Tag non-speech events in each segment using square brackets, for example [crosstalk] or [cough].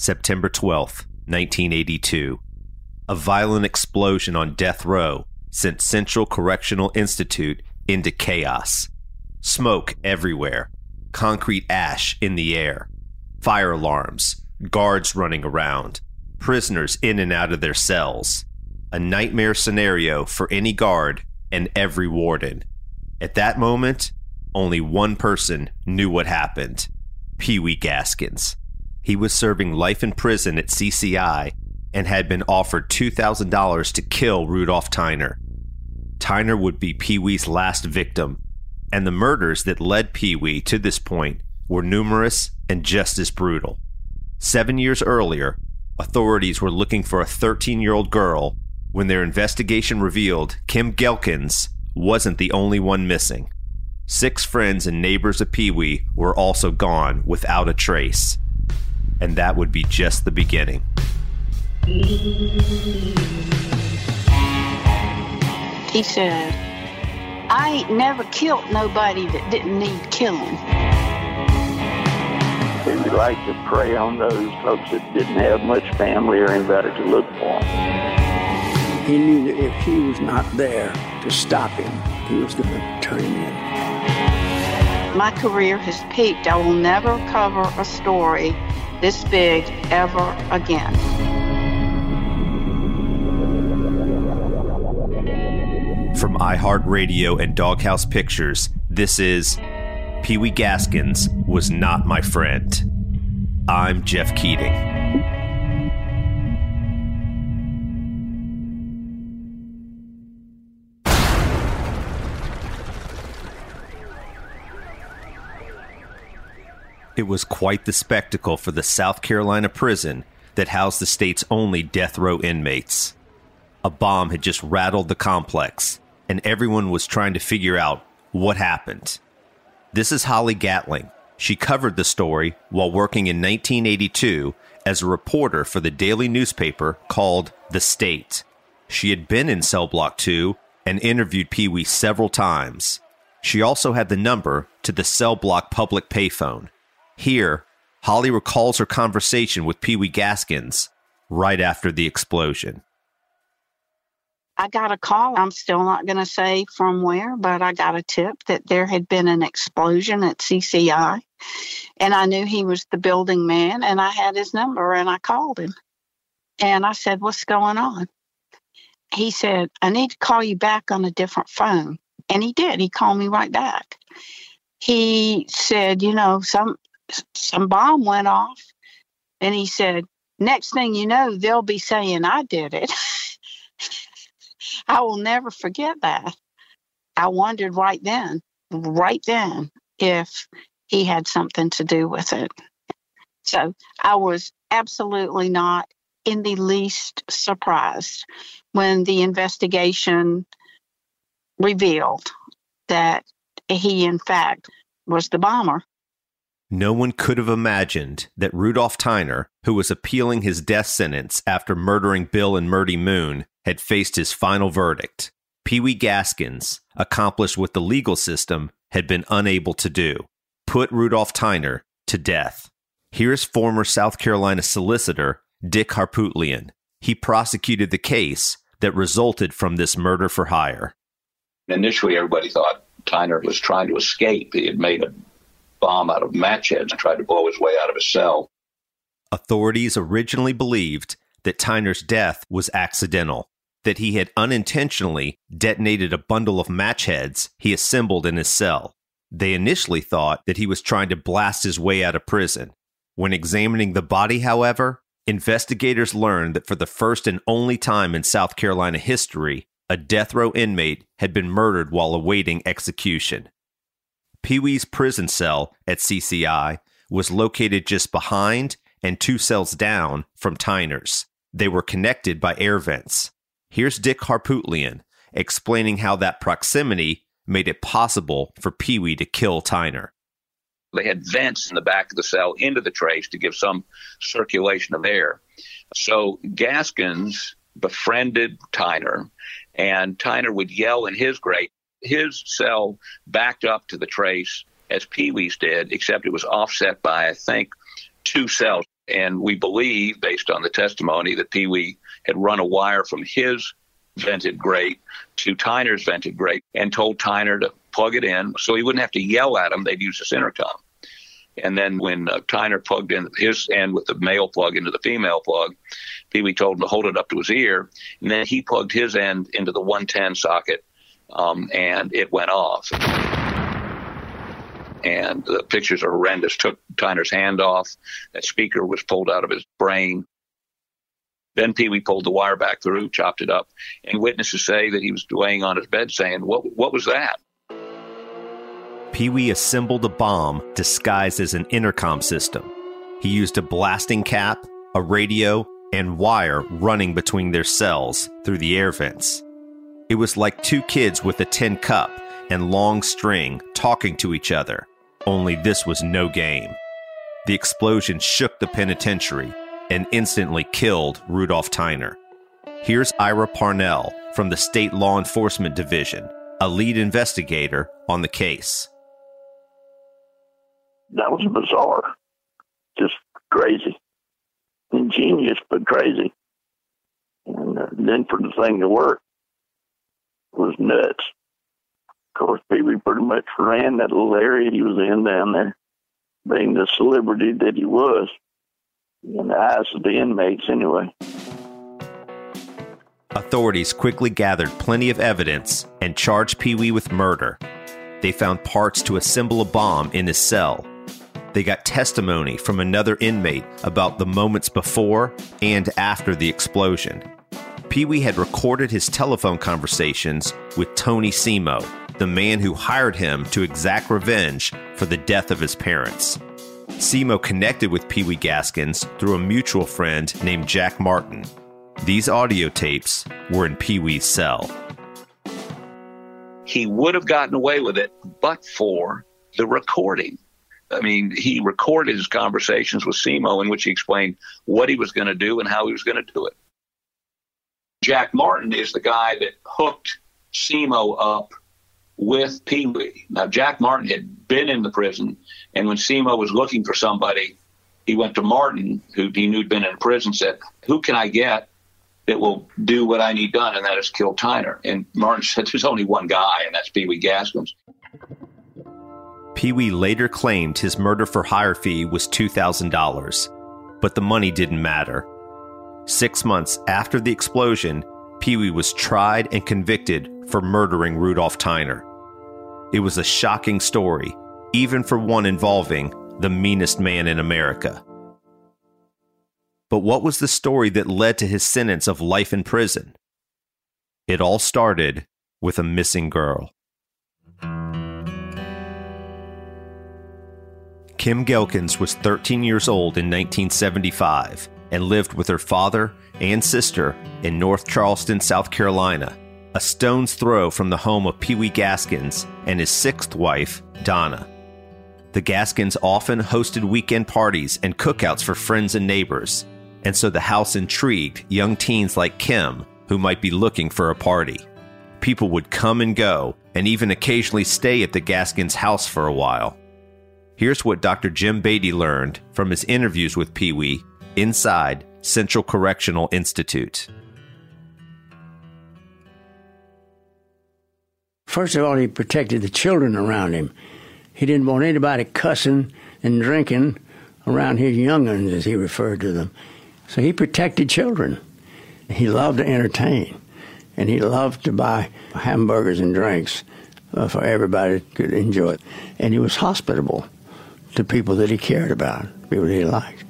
September 12th, 1982. A violent explosion on death row sent Central Correctional Institute into chaos. Smoke everywhere, concrete ash in the air, fire alarms, guards running around, prisoners in and out of their cells. A nightmare scenario for any guard and every warden. At that moment, only one person knew what happened Pee Wee Gaskins. He was serving life in prison at CCI and had been offered $2,000 to kill Rudolph Tyner. Tyner would be Pee Wee's last victim, and the murders that led Pee Wee to this point were numerous and just as brutal. Seven years earlier, authorities were looking for a 13 year old girl when their investigation revealed Kim Ghelkins wasn't the only one missing. Six friends and neighbors of Pee Wee were also gone without a trace and that would be just the beginning. He said, I ain't never killed nobody that didn't need killing. He would like to prey on those folks that didn't have much family or anybody to look for. He knew that if he was not there to stop him, he was going to turn him in. My career has peaked. I will never cover a story this big ever again. From iHeartRadio and Doghouse Pictures, this is Pee Wee Gaskins Was Not My Friend. I'm Jeff Keating. It was quite the spectacle for the South Carolina prison that housed the state's only death row inmates. A bomb had just rattled the complex, and everyone was trying to figure out what happened. This is Holly Gatling. She covered the story while working in 1982 as a reporter for the daily newspaper called The State. She had been in Cell Block 2 and interviewed Pee Wee several times. She also had the number to the cell block public payphone. Here, Holly recalls her conversation with Pee Wee Gaskins right after the explosion. I got a call. I'm still not going to say from where, but I got a tip that there had been an explosion at CCI. And I knew he was the building man, and I had his number, and I called him. And I said, What's going on? He said, I need to call you back on a different phone. And he did. He called me right back. He said, You know, some some bomb went off. And he said, Next thing you know, they'll be saying I did it. [laughs] I will never forget that. I wondered right then, right then, if he had something to do with it. So I was absolutely not in the least surprised when the investigation revealed that he, in fact, was the bomber. No one could have imagined that Rudolph Tyner, who was appealing his death sentence after murdering Bill and Myrtle Moon, had faced his final verdict. Pee Wee Gaskins, accomplished what the legal system had been unable to do put Rudolph Tyner to death. Here's former South Carolina solicitor Dick Harpootlian. He prosecuted the case that resulted from this murder for hire. Initially, everybody thought Tyner was trying to escape. He had made a bomb out of match heads and tried to blow his way out of his cell. Authorities originally believed that Tyner's death was accidental, that he had unintentionally detonated a bundle of match heads he assembled in his cell. They initially thought that he was trying to blast his way out of prison. When examining the body, however, investigators learned that for the first and only time in South Carolina history, a death row inmate had been murdered while awaiting execution. Pee Wee's prison cell at CCI was located just behind and two cells down from Tyner's. They were connected by air vents. Here's Dick Harpootlian explaining how that proximity made it possible for Pee Wee to kill Tyner. They had vents in the back of the cell into the trace to give some circulation of air. So Gaskins befriended Tyner, and Tyner would yell in his grate, his cell backed up to the trace as Pee Wee's did, except it was offset by, I think, two cells. And we believe, based on the testimony, that Pee Wee had run a wire from his vented grate to Tyner's vented grate and told Tyner to plug it in so he wouldn't have to yell at him. They'd use this intercom. And then when uh, Tyner plugged in his end with the male plug into the female plug, Pee Wee told him to hold it up to his ear. And then he plugged his end into the 110 socket um, and it went off. And the pictures are horrendous. Took Tyner's hand off. That speaker was pulled out of his brain. Then Pee Wee pulled the wire back through, chopped it up, and witnesses say that he was laying on his bed saying, "What? What was that?" Pee Wee assembled a bomb disguised as an intercom system. He used a blasting cap, a radio, and wire running between their cells through the air vents. It was like two kids with a tin cup and long string talking to each other, only this was no game. The explosion shook the penitentiary and instantly killed Rudolph Tyner. Here's Ira Parnell from the State Law Enforcement Division, a lead investigator on the case. That was bizarre. Just crazy. Ingenious, but crazy. And uh, then for the thing to work, was nuts. Of course, Pee Wee pretty much ran that little area he was in down there, being the celebrity that he was, in the eyes of the inmates anyway. Authorities quickly gathered plenty of evidence and charged Pee Wee with murder. They found parts to assemble a bomb in his cell. They got testimony from another inmate about the moments before and after the explosion. Pee Wee had recorded his telephone conversations with Tony Cimo, the man who hired him to exact revenge for the death of his parents. Cimo connected with Pee Wee Gaskins through a mutual friend named Jack Martin. These audio tapes were in Pee Wee's cell. He would have gotten away with it but for the recording. I mean, he recorded his conversations with Cimo in which he explained what he was going to do and how he was going to do it. Jack Martin is the guy that hooked Cimo up with Pee Wee. Now, Jack Martin had been in the prison, and when Cimo was looking for somebody, he went to Martin, who he knew had been in prison, said, Who can I get that will do what I need done? And that is kill Tyner. And Martin said, There's only one guy, and that's Pee Wee Gaskins. Pee Wee later claimed his murder for hire fee was $2,000, but the money didn't matter. Six months after the explosion, Pee Wee was tried and convicted for murdering Rudolph Tyner. It was a shocking story, even for one involving the meanest man in America. But what was the story that led to his sentence of life in prison? It all started with a missing girl. Kim Ghelkins was 13 years old in 1975 and lived with her father and sister in North Charleston, South Carolina. a stone's throw from the home of Pee Wee Gaskins and his sixth wife, Donna. The Gaskins often hosted weekend parties and cookouts for friends and neighbors, and so the house intrigued young teens like Kim who might be looking for a party. People would come and go, and even occasionally stay at the Gaskins house for a while. Here's what Dr. Jim Beatty learned from his interviews with Pee Wee inside Central Correctional Institute. First of all, he protected the children around him. He didn't want anybody cussing and drinking around his young'uns, as he referred to them. So he protected children. He loved to entertain, and he loved to buy hamburgers and drinks uh, for everybody could enjoy. And he was hospitable to people that he cared about, people that he liked.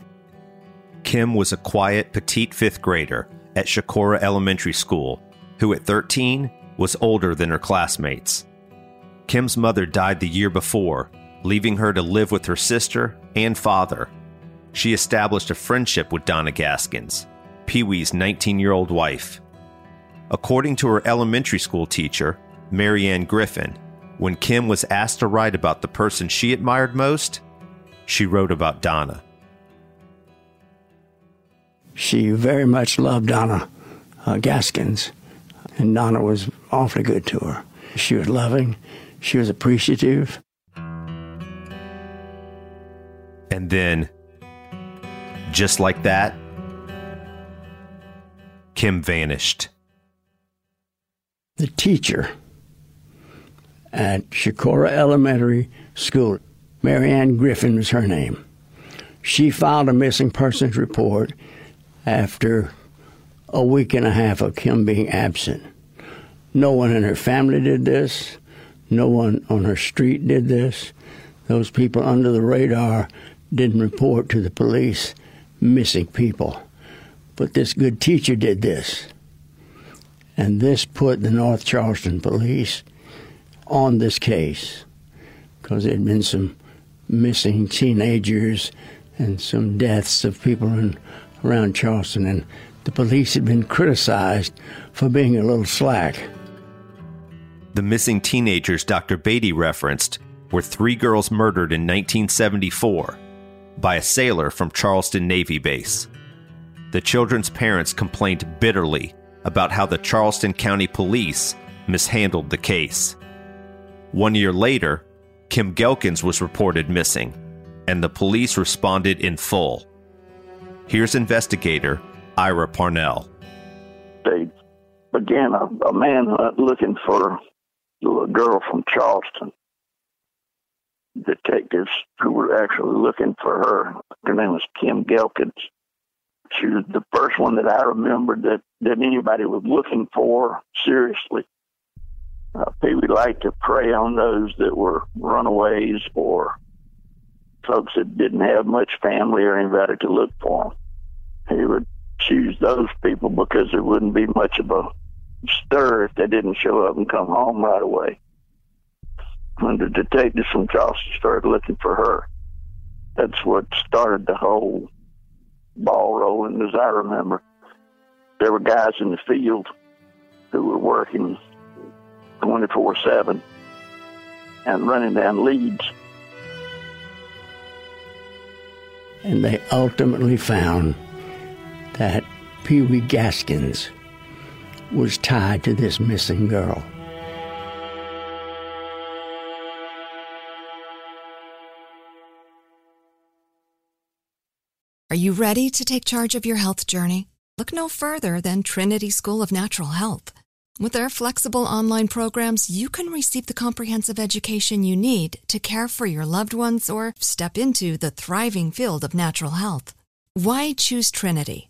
Kim was a quiet, petite fifth grader at Chicora Elementary School, who at 13 was older than her classmates. Kim's mother died the year before, leaving her to live with her sister and father. She established a friendship with Donna Gaskins, Pee Wee's 19 year old wife. According to her elementary school teacher, Marianne Griffin, when Kim was asked to write about the person she admired most, she wrote about Donna. She very much loved Donna uh, Gaskins and Donna was awfully good to her. She was loving, she was appreciative. And then, just like that, Kim vanished. The teacher at Chicora Elementary School, Marianne Griffin was her name. She filed a missing persons report after a week and a half of him being absent. No one in her family did this. No one on her street did this. Those people under the radar didn't report to the police missing people. But this good teacher did this. And this put the North Charleston police on this case because there had been some missing teenagers and some deaths of people in, around Charleston. And the police had been criticized for being a little slack. The missing teenagers Dr. Beatty referenced were three girls murdered in 1974 by a sailor from Charleston Navy Base. The children's parents complained bitterly about how the Charleston County Police mishandled the case. One year later, Kim Ghelkins was reported missing, and the police responded in full. Here's investigator Ira Parnell. They began a, a manhunt looking for a girl from Charleston. Detectives who were actually looking for her. Her name was Kim Ghelkins. She was the first one that I remembered that, that anybody was looking for seriously. Uh, people like to prey on those that were runaways or folks that didn't have much family or anybody to look for them. He would choose those people because there wouldn't be much of a stir if they didn't show up and come home right away. When the detectives from Charleston started looking for her, that's what started the whole ball rolling, as I remember. There were guys in the field who were working 24 7 and running down leads. And they ultimately found Pee Wee Gaskins was tied to this missing girl. Are you ready to take charge of your health journey? Look no further than Trinity School of Natural Health. With their flexible online programs, you can receive the comprehensive education you need to care for your loved ones or step into the thriving field of natural health. Why choose Trinity?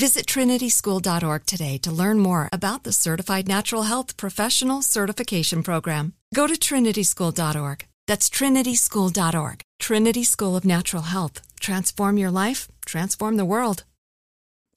Visit trinityschool.org today to learn more about the Certified Natural Health Professional Certification Program. Go to trinityschool.org. That's trinityschool.org. Trinity School of Natural Health. Transform your life, transform the world.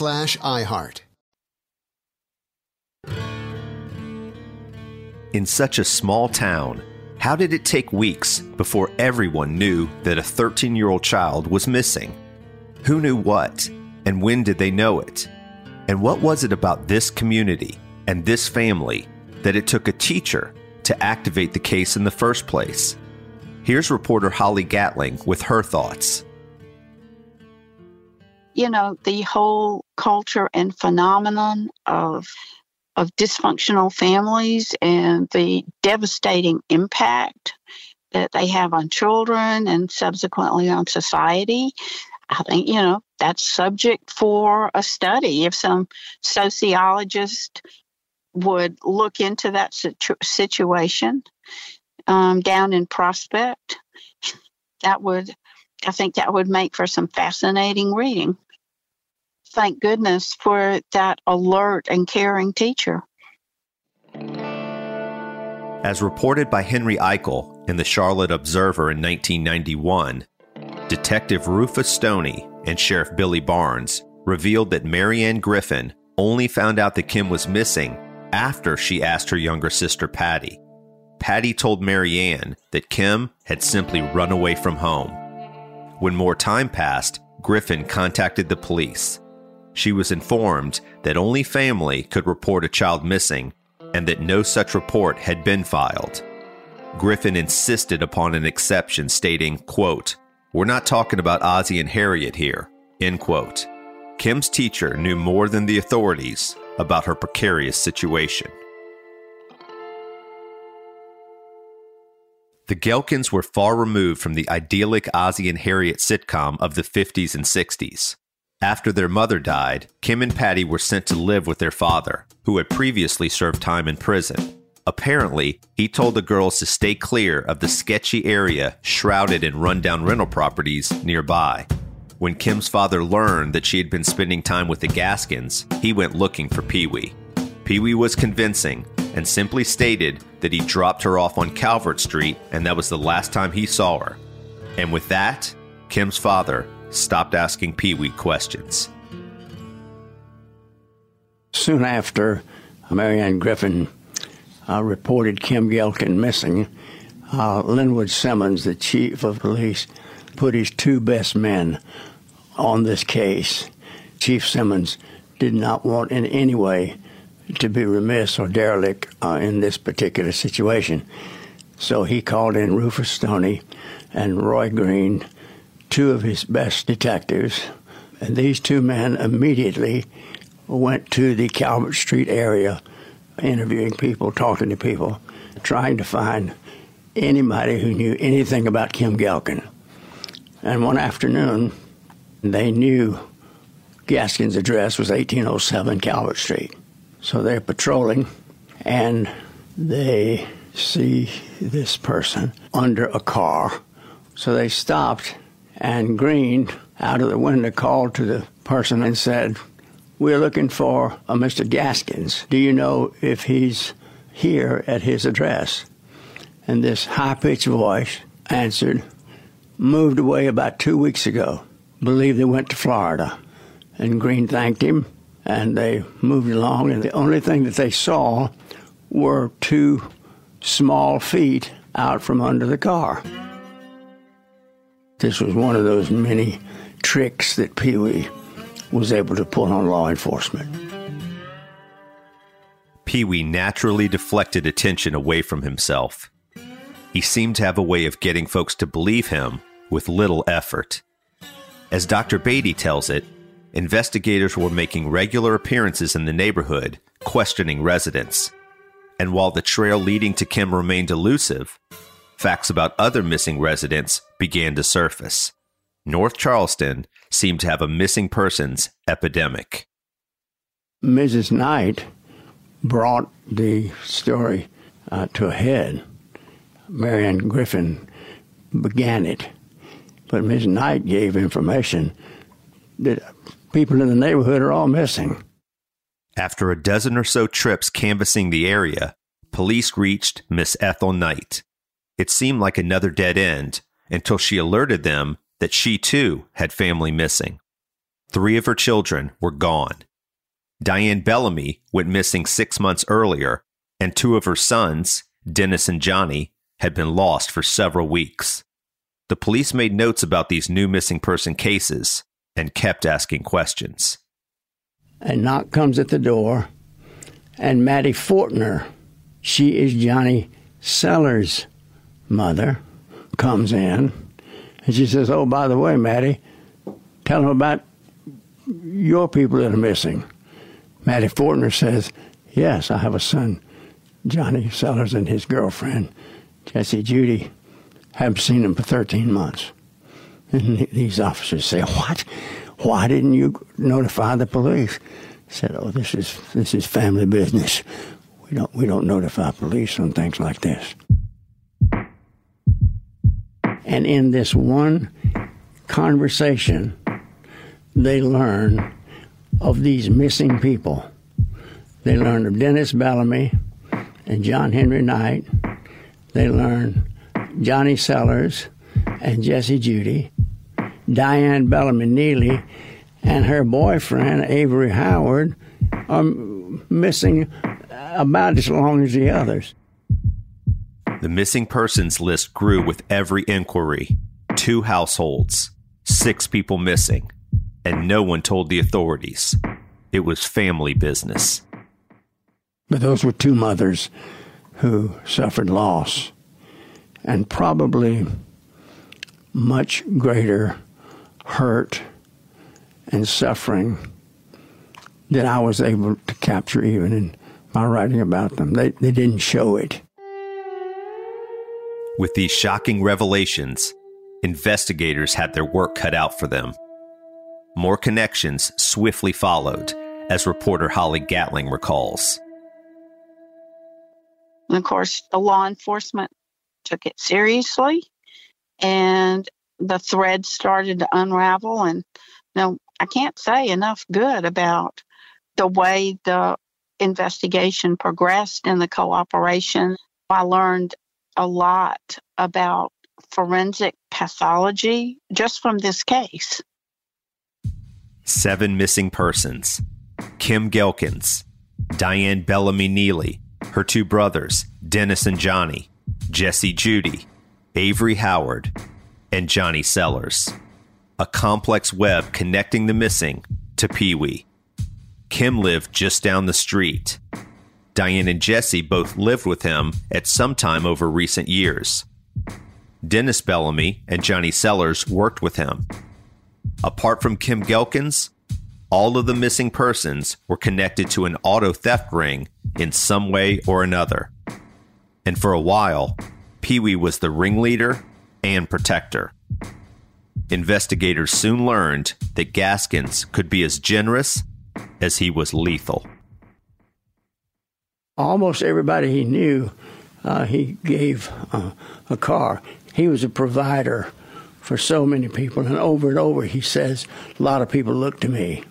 slash iHeart. In such a small town, how did it take weeks before everyone knew that a 13 year old child was missing? Who knew what? And when did they know it? And what was it about this community and this family that it took a teacher to activate the case in the first place? Here's reporter Holly Gatling with her thoughts. You know, the whole culture and phenomenon of of dysfunctional families and the devastating impact that they have on children and subsequently on society. I think, you know, that's subject for a study. If some sociologist would look into that situ- situation um, down in Prospect, that would, I think that would make for some fascinating reading thank goodness for that alert and caring teacher. As reported by Henry Eichel in the Charlotte Observer in 1991, Detective Rufus Stoney and Sheriff Billy Barnes revealed that Marianne Griffin only found out that Kim was missing after she asked her younger sister Patty. Patty told Marianne that Kim had simply run away from home. When more time passed, Griffin contacted the police she was informed that only family could report a child missing and that no such report had been filed. Griffin insisted upon an exception, stating, quote, We're not talking about Ozzie and Harriet here, end quote. Kim's teacher knew more than the authorities about her precarious situation. The Ghelkins were far removed from the idyllic Ozzie and Harriet sitcom of the 50s and 60s. After their mother died, Kim and Patty were sent to live with their father, who had previously served time in prison. Apparently, he told the girls to stay clear of the sketchy area shrouded in rundown rental properties nearby. When Kim's father learned that she had been spending time with the Gaskins, he went looking for Pee Wee. Pee Wee was convincing and simply stated that he dropped her off on Calvert Street and that was the last time he saw her. And with that, Kim's father stopped asking Pee Wee questions. Soon after, Marianne Griffin uh, reported Kim Ghelkin missing. Uh, Linwood Simmons, the chief of police, put his two best men on this case. Chief Simmons did not want in any way to be remiss or derelict uh, in this particular situation. So he called in Rufus Stoney and Roy Green two of his best detectives, and these two men immediately went to the Calvert Street area, interviewing people, talking to people, trying to find anybody who knew anything about Kim Ghelkin. And one afternoon, they knew Gaskin's address was 1807 Calvert Street. So they're patrolling and they see this person under a car. So they stopped and Green, out of the window, called to the person and said, We're looking for uh, a Mr. Gaskins. Do you know if he's here at his address? And this high pitched voice answered, Moved away about two weeks ago. Believe they went to Florida. And Green thanked him, and they moved along. And the only thing that they saw were two small feet out from under the car. This was one of those many tricks that Pee Wee was able to put on law enforcement. Pee Wee naturally deflected attention away from himself. He seemed to have a way of getting folks to believe him with little effort. As Dr. Beatty tells it, investigators were making regular appearances in the neighborhood, questioning residents. And while the trail leading to Kim remained elusive, facts about other missing residents began to surface. North Charleston seemed to have a missing persons epidemic. Mrs. Knight brought the story uh, to a head. Marianne Griffin began it, but Mrs. Knight gave information that people in the neighborhood are all missing. After a dozen or so trips canvassing the area, police reached Miss Ethel Knight. It seemed like another dead end until she alerted them that she too had family missing. Three of her children were gone. Diane Bellamy went missing six months earlier, and two of her sons, Dennis and Johnny, had been lost for several weeks. The police made notes about these new missing person cases and kept asking questions. A knock comes at the door, and Mattie Fortner, she is Johnny Sellers' mother, comes in and she says, Oh, by the way, Mattie, tell them about your people that are missing. Mattie Fortner says, Yes, I have a son, Johnny Sellers, and his girlfriend, Jessie Judy. Haven't seen him for 13 months. And these officers say, What? Why didn't you notify the police? Said, Oh, this is this is family business. We don't we don't notify police on things like this. And in this one conversation, they learn of these missing people. They learn of Dennis Bellamy and John Henry Knight. They learn Johnny Sellers and Jesse Judy, Diane Bellamy Neely, and her boyfriend, Avery Howard, are missing about as long as the others. The missing persons list grew with every inquiry. Two households, six people missing, and no one told the authorities. It was family business. But those were two mothers who suffered loss and probably much greater hurt and suffering than I was able to capture even in my writing about them. They, they didn't show it. With these shocking revelations, investigators had their work cut out for them. More connections swiftly followed, as reporter Holly Gatling recalls. And of course, the law enforcement took it seriously, and the thread started to unravel. And you I can't say enough good about the way the investigation progressed and the cooperation. I learned a lot about forensic pathology just from this case. Seven missing persons Kim Ghelkins, Diane Bellamy Neely, her two brothers, Dennis and Johnny, Jesse Judy, Avery Howard, and Johnny Sellers. A complex web connecting the missing to Pee Wee. Kim lived just down the street. Diane and Jesse both lived with him at some time over recent years. Dennis Bellamy and Johnny Sellers worked with him. Apart from Kim Ghelkins, all of the missing persons were connected to an auto theft ring in some way or another. And for a while, Pee Wee was the ringleader and protector. investigators soon learned that Gaskins could be as generous as he was lethal. Almost everybody he knew, uh, he gave uh, a car. He was a provider for so many people, and over and over he says, A lot of people look to me.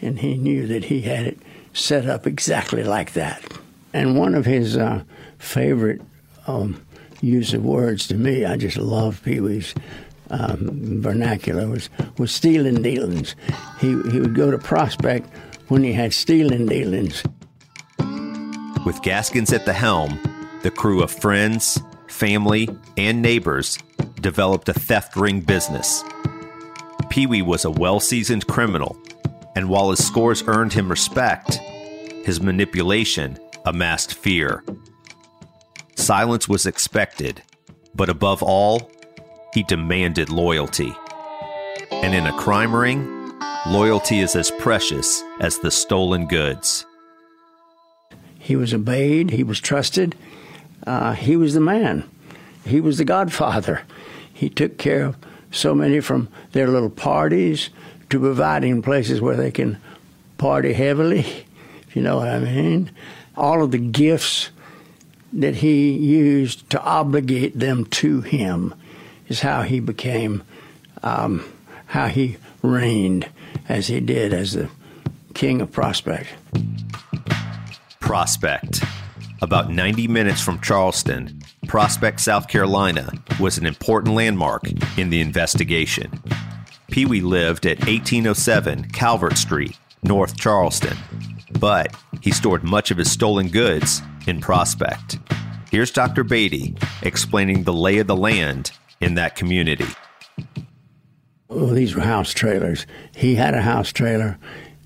And he knew that he had it set up exactly like that. And one of his uh, favorite um, use of words to me, I just love Pee Wee's um, vernacular, was, was stealing dealings. He, he would go to Prospect when he had stealing dealings. With Gaskins at the helm, the crew of friends, family, and neighbors developed a theft ring business. Pee Wee was a well seasoned criminal, and while his scores earned him respect, his manipulation amassed fear. Silence was expected, but above all, he demanded loyalty. And in a crime ring, loyalty is as precious as the stolen goods. He was obeyed, he was trusted, uh, he was the man, he was the godfather. He took care of so many from their little parties to providing places where they can party heavily, [laughs] if you know what I mean. All of the gifts that he used to obligate them to him is how he became, um, how he reigned as he did as the king of Prospect. Prospect. About 90 minutes from Charleston, Prospect, South Carolina was an important landmark in the investigation. Pee Wee lived at 1807 Calvert Street, North Charleston, but he stored much of his stolen goods in Prospect. Here's Dr. Beatty explaining the lay of the land in that community. Well, these were house trailers. He had a house trailer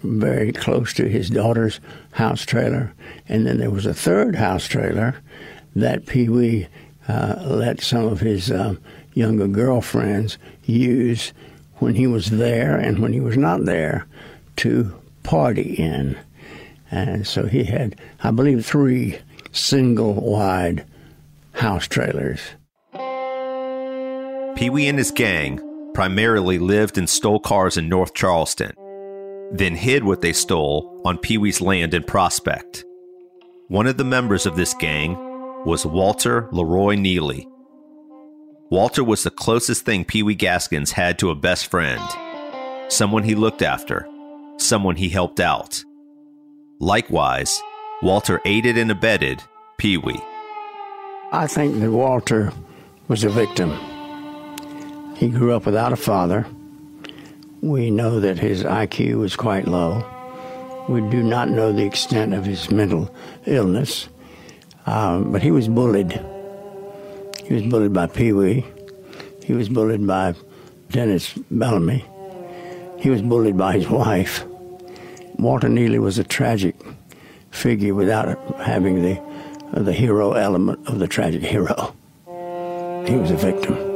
very close to his daughter's house trailer. And then there was a third house trailer that Pee Wee uh, let some of his uh, younger girlfriends use when he was there and when he was not there to party in. And so he had, I believe, three single wide house trailers. Pee Wee and his gang primarily lived and stole cars in North Charleston, then hid what they stole on Pee Wee's land in Prospect. One of the members of this gang was Walter Leroy Neely. Walter was the closest thing Pee Wee Gaskins had to a best friend, someone he looked after, someone he helped out. Likewise, Walter aided and abetted Pee Wee. I think that Walter was a victim. He grew up without a father. We know that his IQ was quite low. We do not know the extent of his mental illness, um, but he was bullied. He was bullied by Pee Wee. He was bullied by Dennis Bellamy. He was bullied by his wife. Walter Neely was a tragic figure without having the the hero element of the tragic hero. He was a victim.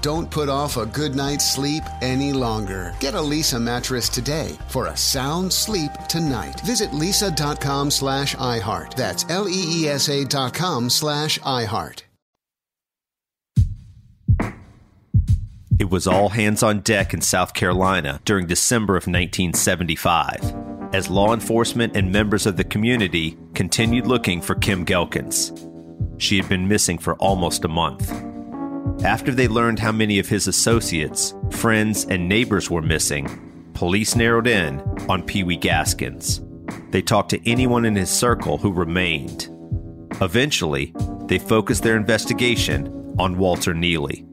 Don't put off a good night's sleep any longer. Get a Leesa mattress today for a sound sleep tonight. Visit leesa.com slash iHeart. That's L-E-E-S-A dot com slash iHeart. It was all hands on deck in South Carolina during December of 1975 as law enforcement and members of the community continued looking for Kim Ghelkins. She had been missing for almost a month. After they learned how many of his associates, friends, and neighbors were missing, police narrowed in on Pee Wee Gaskins. They talked to anyone in his circle who remained. Eventually, they focused their investigation on Walter Neely.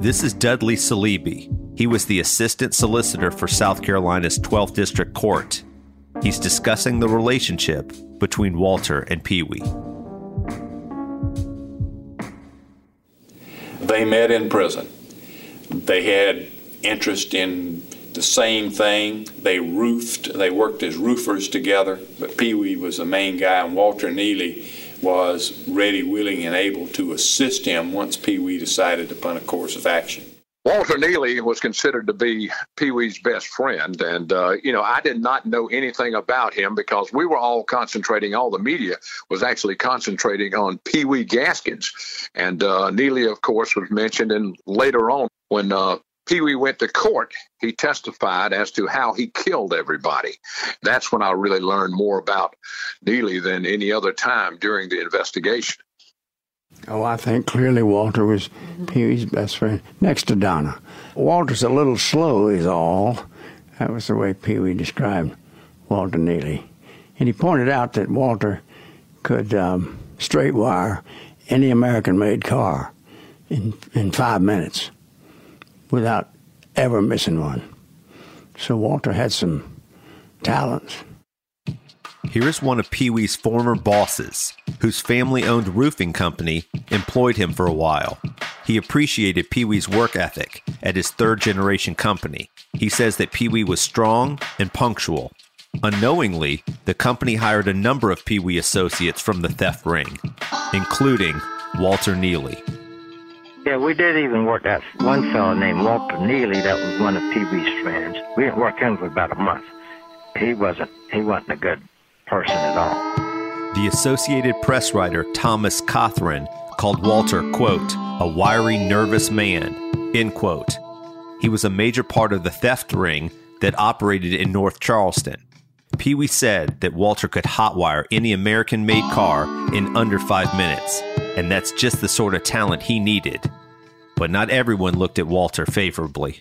This is Dudley Saleeby. He was the assistant solicitor for South Carolina's 12th District Court. He's discussing the relationship between Walter and Pee Wee. They met in prison. They had interest in the same thing. They roofed, they worked as roofers together, but Pee Wee was the main guy, and Walter Neely was ready, willing, and able to assist him once Pee Wee decided upon a course of action. Walter Neely was considered to be Pee Wee's best friend. And, uh, you know, I did not know anything about him because we were all concentrating, all the media was actually concentrating on Pee Wee Gaskins. And uh, Neely, of course, was mentioned. And later on, when uh, Pee Wee went to court, he testified as to how he killed everybody. That's when I really learned more about Neely than any other time during the investigation. Oh, I think clearly Walter was Pee Wee's best friend, next to Donna. Walter's a little slow, is all. That was the way Pee Wee described Walter Neely. And he pointed out that Walter could um, straight wire any American made car in, in five minutes without ever missing one. So Walter had some talents. Here is one of Pee Wee's former bosses, whose family owned roofing company employed him for a while. He appreciated Pee Wee's work ethic at his third generation company. He says that Pee Wee was strong and punctual. Unknowingly, the company hired a number of Pee Wee associates from the theft ring, including Walter Neely. Yeah, we did even work that one fellow named Walter Neely. That was one of Pee Wee's friends. We didn't work him for about a month. He wasn't. He wasn't a good person at all. The Associated Press writer Thomas Cothran called Walter, quote, a wiry, nervous man, end quote. He was a major part of the theft ring that operated in North Charleston. Pee Wee said that Walter could hotwire any American made car in under five minutes, and that's just the sort of talent he needed. But not everyone looked at Walter favorably.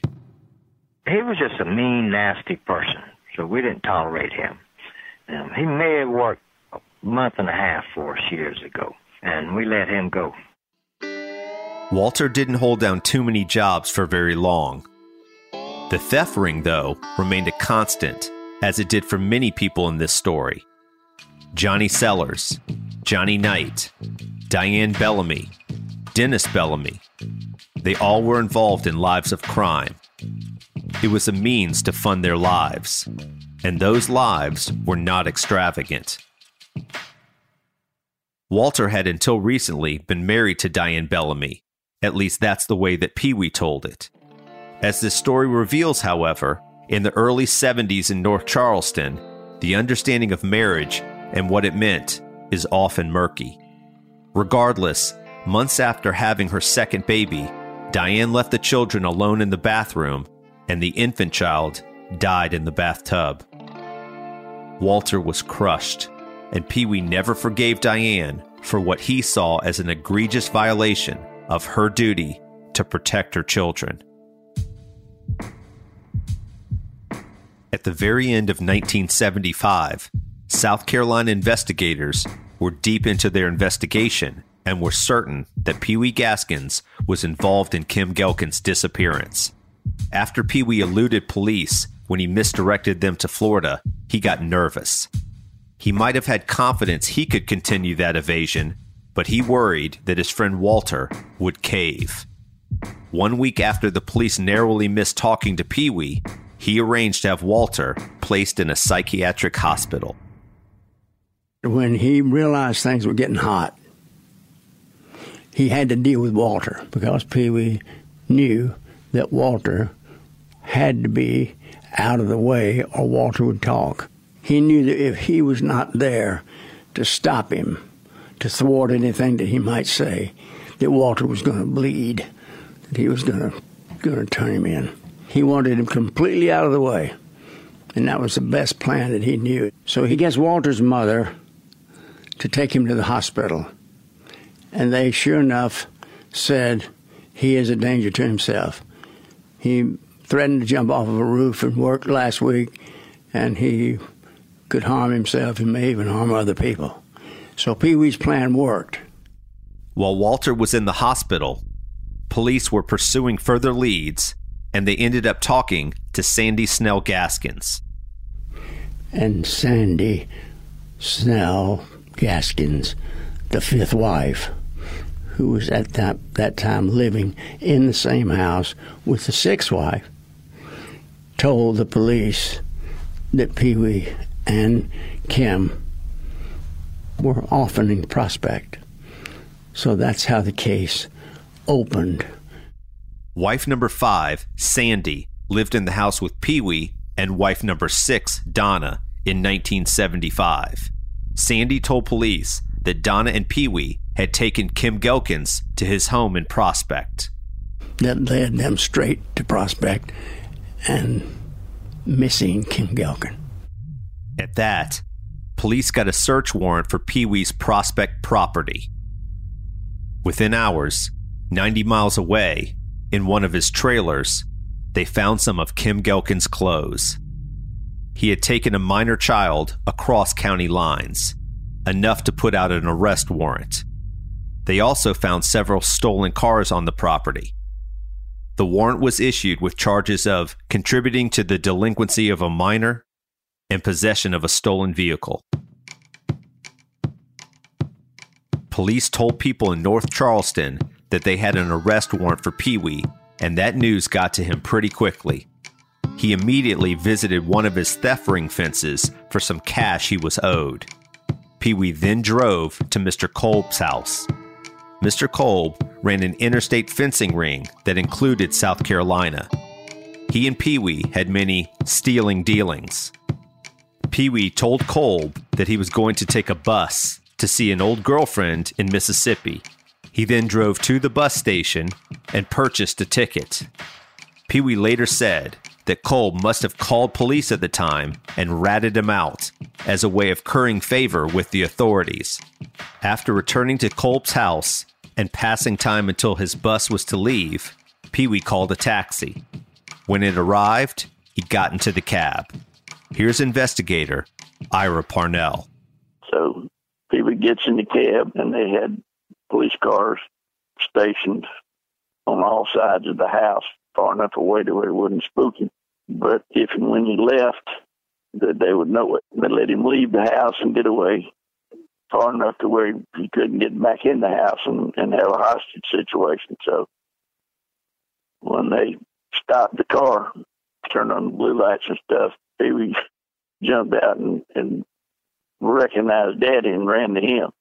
He was just a mean, nasty person, so we didn't tolerate him. Um, he may have worked a month and a half for us years ago, and we let him go. Walter didn't hold down too many jobs for very long. The theft ring, though, remained a constant, as it did for many people in this story. Johnny Sellers, Johnny Knight, Diane Bellamy, Dennis Bellamy. They all were involved in lives of crime. It was a means to fund their lives, and those lives were not extravagant. Walter had until recently been married to Diane Bellamy. At least that's the way that Pee Wee told it. As this story reveals, however, in the early 70s in North Charleston, the understanding of marriage and what it meant is often murky. Regardless, months after having her second baby, Diane left the children alone in the bathroom, and the infant child died in the bathtub. Walter was crushed, and Pee Wee never forgave Diane for what he saw as an egregious violation of her duty to protect her children. At the very end of 1975, South Carolina investigators were deep into their investigation and were certain that Pee Wee Gaskins was involved in Kim Ghelkin's disappearance. After Pee Wee eluded police when he misdirected them to Florida, he got nervous. He might have had confidence he could continue that evasion, but he worried that his friend Walter would cave. One week after the police narrowly missed talking to Pee Wee, he arranged to have Walter placed in a psychiatric hospital. When he realized things were getting hot, he had to deal with Walter because Pee Wee knew that Walter had to be out of the way or Walter would talk. He knew that if he was not there to stop him, to thwart anything that he might say, that Walter was going to bleed, that he was going to going to turn him in. He wanted him completely out of the way. And that was the best plan that he knew. So he gets Walter's mother to take him to the hospital. And they, sure enough, said he is a danger to himself. He threatened to jump off of a roof and worked last week, and he could harm himself and may even harm other people. So Pee Wee's plan worked. While Walter was in the hospital, police were pursuing further leads and they ended up talking to Sandy Snell Gaskins. And Sandy Snell Gaskins, the fifth wife, who was at that, that time living in the same house with the sixth wife, told the police that Pee Wee and Kim were often in Prospect. So that's how the case opened. Wife number five, Sandy, lived in the house with Pee Wee and wife number six, Donna, in 1975. Sandy told police that Donna and Pee Wee had taken Kim Ghelkins to his home in Prospect. That led them straight to Prospect and missing Kim Ghelkin. At that, police got a search warrant for Pee Wee's Prospect property. Within hours, 90 miles away, in one of his trailers, they found some of Kim Ghelkin's clothes. He had taken a minor child across county lines, enough to put out an arrest warrant. They also found several stolen cars on the property. The warrant was issued with charges of contributing to the delinquency of a minor and possession of a stolen vehicle. Police told people in North Charleston that they had an arrest warrant for Pee Wee, and that news got to him pretty quickly. He immediately visited one of his theft ring fences for some cash he was owed. Pee Wee then drove to Mr. Kolb's house. Mr. Kolb ran an interstate fencing ring that included South Carolina. He and Pee Wee had many stealing dealings. Pee Wee told Kolb that he was going to take a bus to see an old girlfriend in Mississippi he then drove to the bus station and purchased a ticket. Pee Wee later said that Kolb must have called police at the time and ratted him out as a way of currying favor with the authorities. After returning to Kolb's house and passing time until his bus was to leave, Pee Wee called a taxi. When it arrived, he got into the cab. Here's investigator Ira Parnell. So Pee Wee gets in the cab, and they had police cars stationed on all sides of the house, far enough away to where it wouldn't spook him. But if and when he left, that they would know it. They let him leave the house and get away far enough to where he, couldn't get back in the house and, and have a hostage situation. So when they stopped the car, turned on the blue lights and stuff, he jumped out and, and recognized Daddy and ran to him.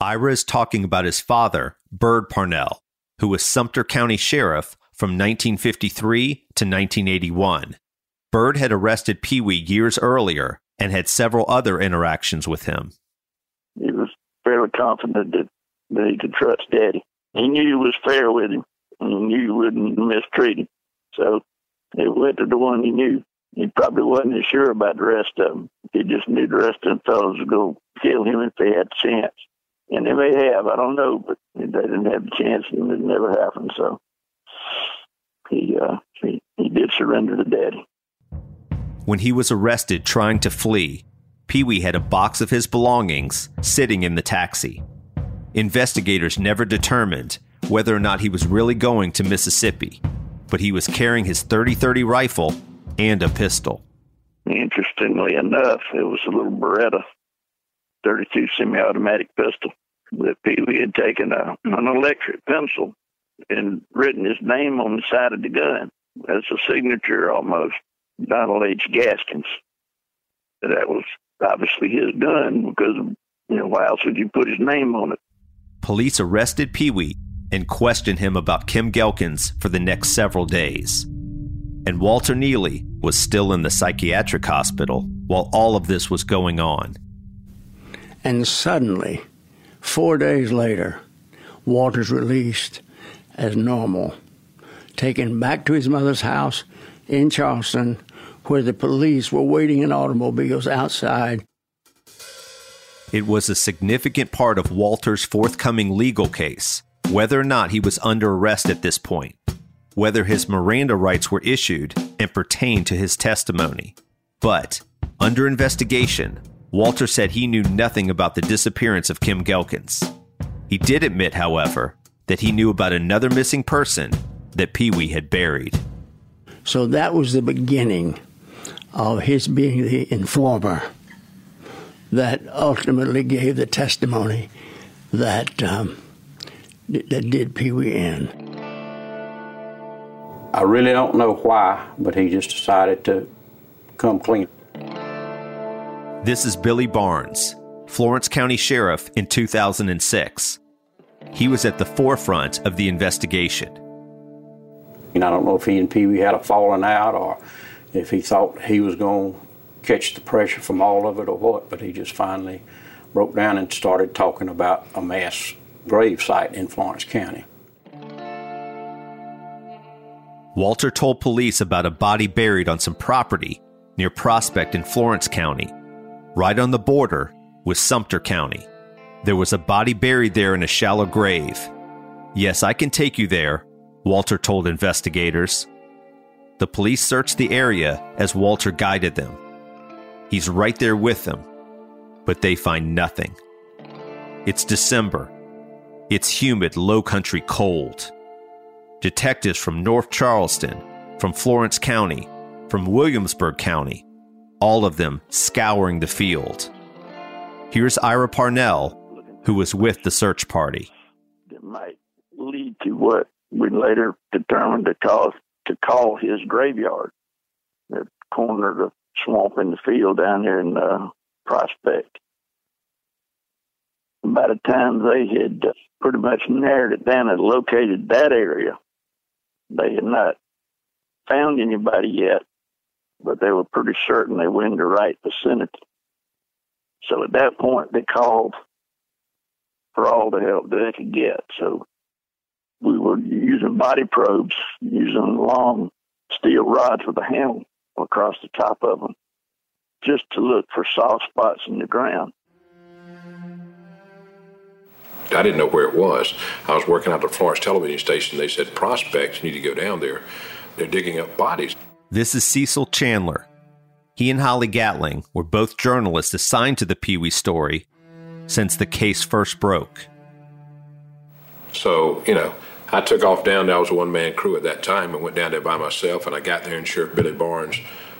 Ira is talking about his father, Bird Parnell, who was Sumter County Sheriff from 1953 to 1981. Bird had arrested Pee Wee years earlier and had several other interactions with him. He was fairly confident that, that he could trust Daddy. He knew he was fair with him, and he knew he wouldn't mistreat him. So he went to the one he knew. He probably wasn't as sure about the rest of them. He just knew the rest of them fellows would go kill him if they had a chance. And they may have, I don't know, but they didn't have the chance and it never happened. So he, uh, he, he did surrender to Daddy. When he was arrested trying to flee, Pee Wee had a box of his belongings sitting in the taxi. Investigators never determined whether or not he was really going to Mississippi, but he was carrying his 30 30 rifle and a pistol. Interestingly enough, it was a little Beretta 32 semi automatic pistol that Pee Wee had taken a, an electric pencil and written his name on the side of the gun as a signature almost. Donald H. Gaskins. That was obviously his gun because, you know, why else would you put his name on it? Police arrested Pee Wee and questioned him about Kim Ghelkins for the next several days. And Walter Neely was still in the psychiatric hospital while all of this was going on. And suddenly, four days later, Walter's released as normal, taken back to his mother's house in Charleston, where the police were waiting in automobiles outside. It was a significant part of Walter's forthcoming legal case whether or not he was under arrest at this point, whether his Miranda rights were issued and pertained to his testimony. But, under investigation, Walter said he knew nothing about the disappearance of Kim Ghelkins. He did admit, however, that he knew about another missing person that Pee Wee had buried. So that was the beginning of his being the informer that ultimately gave the testimony that um, that did Pee Wee in. I really don't know why, but he just decided to come clean. This is Billy Barnes, Florence County Sheriff in 2006. He was at the forefront of the investigation. And I don't know if he and Pee Wee had a falling out or if he thought he was going to catch the pressure from all of it or what, but he just finally broke down and started talking about a mass grave site in Florence County. Walter told police about a body buried on some property near Prospect in Florence County, right on the border with Sumter County. There was a body buried there in a shallow grave. Yes, I can take you there, Walter told investigators. The police searched the area as Walter guided them. He's right there with them, but they find nothing. It's December. It's humid, low country cold. Detectives from North Charleston, from Florence County, from Williamsburg County, all of them scouring the field. Here's Ira Parnell, who was with the search party. That might lead to what we later determined to call to call his graveyard, the corner of the swamp in the field down there in uh, Prospect. By the time they had pretty much narrowed it down and located that area, they had not found anybody yet, but they were pretty certain they were in the right vicinity. So at that point, they called for all the help they could get. So we were using body probes, using long steel rods with a handle across the top of them, just to look for soft spots in the ground. I didn't know where it was. I was working out at the Florence television station. They said, Prospects, need to go down there. They're digging up bodies. This is Cecil Chandler. He and Holly Gatling were both journalists assigned to the Pee Wee story since the case first broke. So, you know, I took off down there. I was a one man crew at that time and went down there by myself. And I got there, and Sheriff Billy Barnes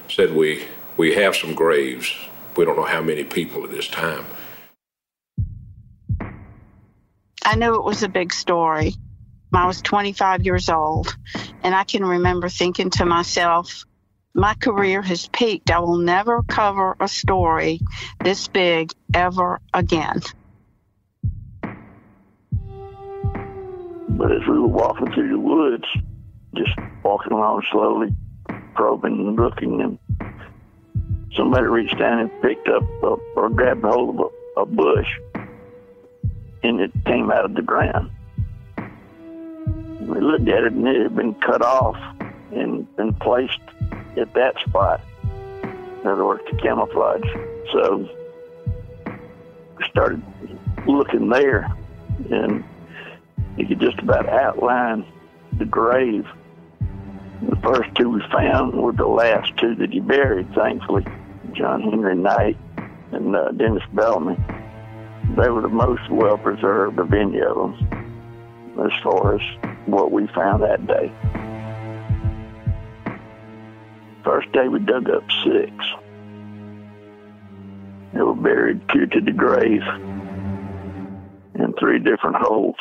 said, We, we have some graves. We don't know how many people at this time. I knew it was a big story. I was 25 years old, and I can remember thinking to myself, my career has peaked. I will never cover a story this big ever again. But as we were walking through the woods, just walking along slowly, probing and looking, and somebody reached down and picked up a, or grabbed hold of a, a bush, and it came out of the ground. We looked at it, and it had been cut off and been placed at that spot. In words, to camouflage. So we started looking there, and you could just about outline the grave. The first two we found were the last two that he buried, thankfully. John Henry Knight and uh, Dennis Bellamy. They were the most well preserved of any of them as far as what we found that day. First day we dug up six. They were buried two to the grave in three different holes.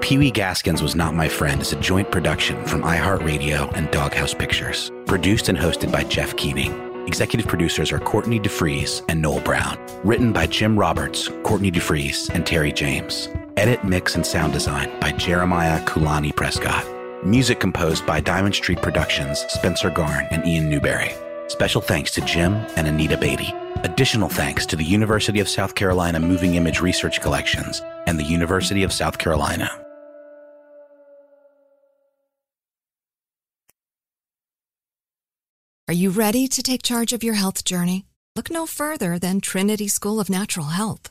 Pee Wee Gaskins Was Not My Friend is a joint production from iHeartRadio and Doghouse Pictures. Produced and hosted by Jeff Keating. Executive producers are Courtney DeFries and Noel Brown. Written by Jim Roberts, Courtney DeFries, and Terry James. Edit, mix, and sound design by Jeremiah Kulani Prescott. Music composed by Diamond Street Productions, Spencer Garn, and Ian Newberry. Special thanks to Jim and Anita Beatty. Additional thanks to the University of South Carolina Moving Image Research Collections and the University of South Carolina. Are you ready to take charge of your health journey? Look no further than Trinity School of Natural Health.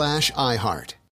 slash iHeart.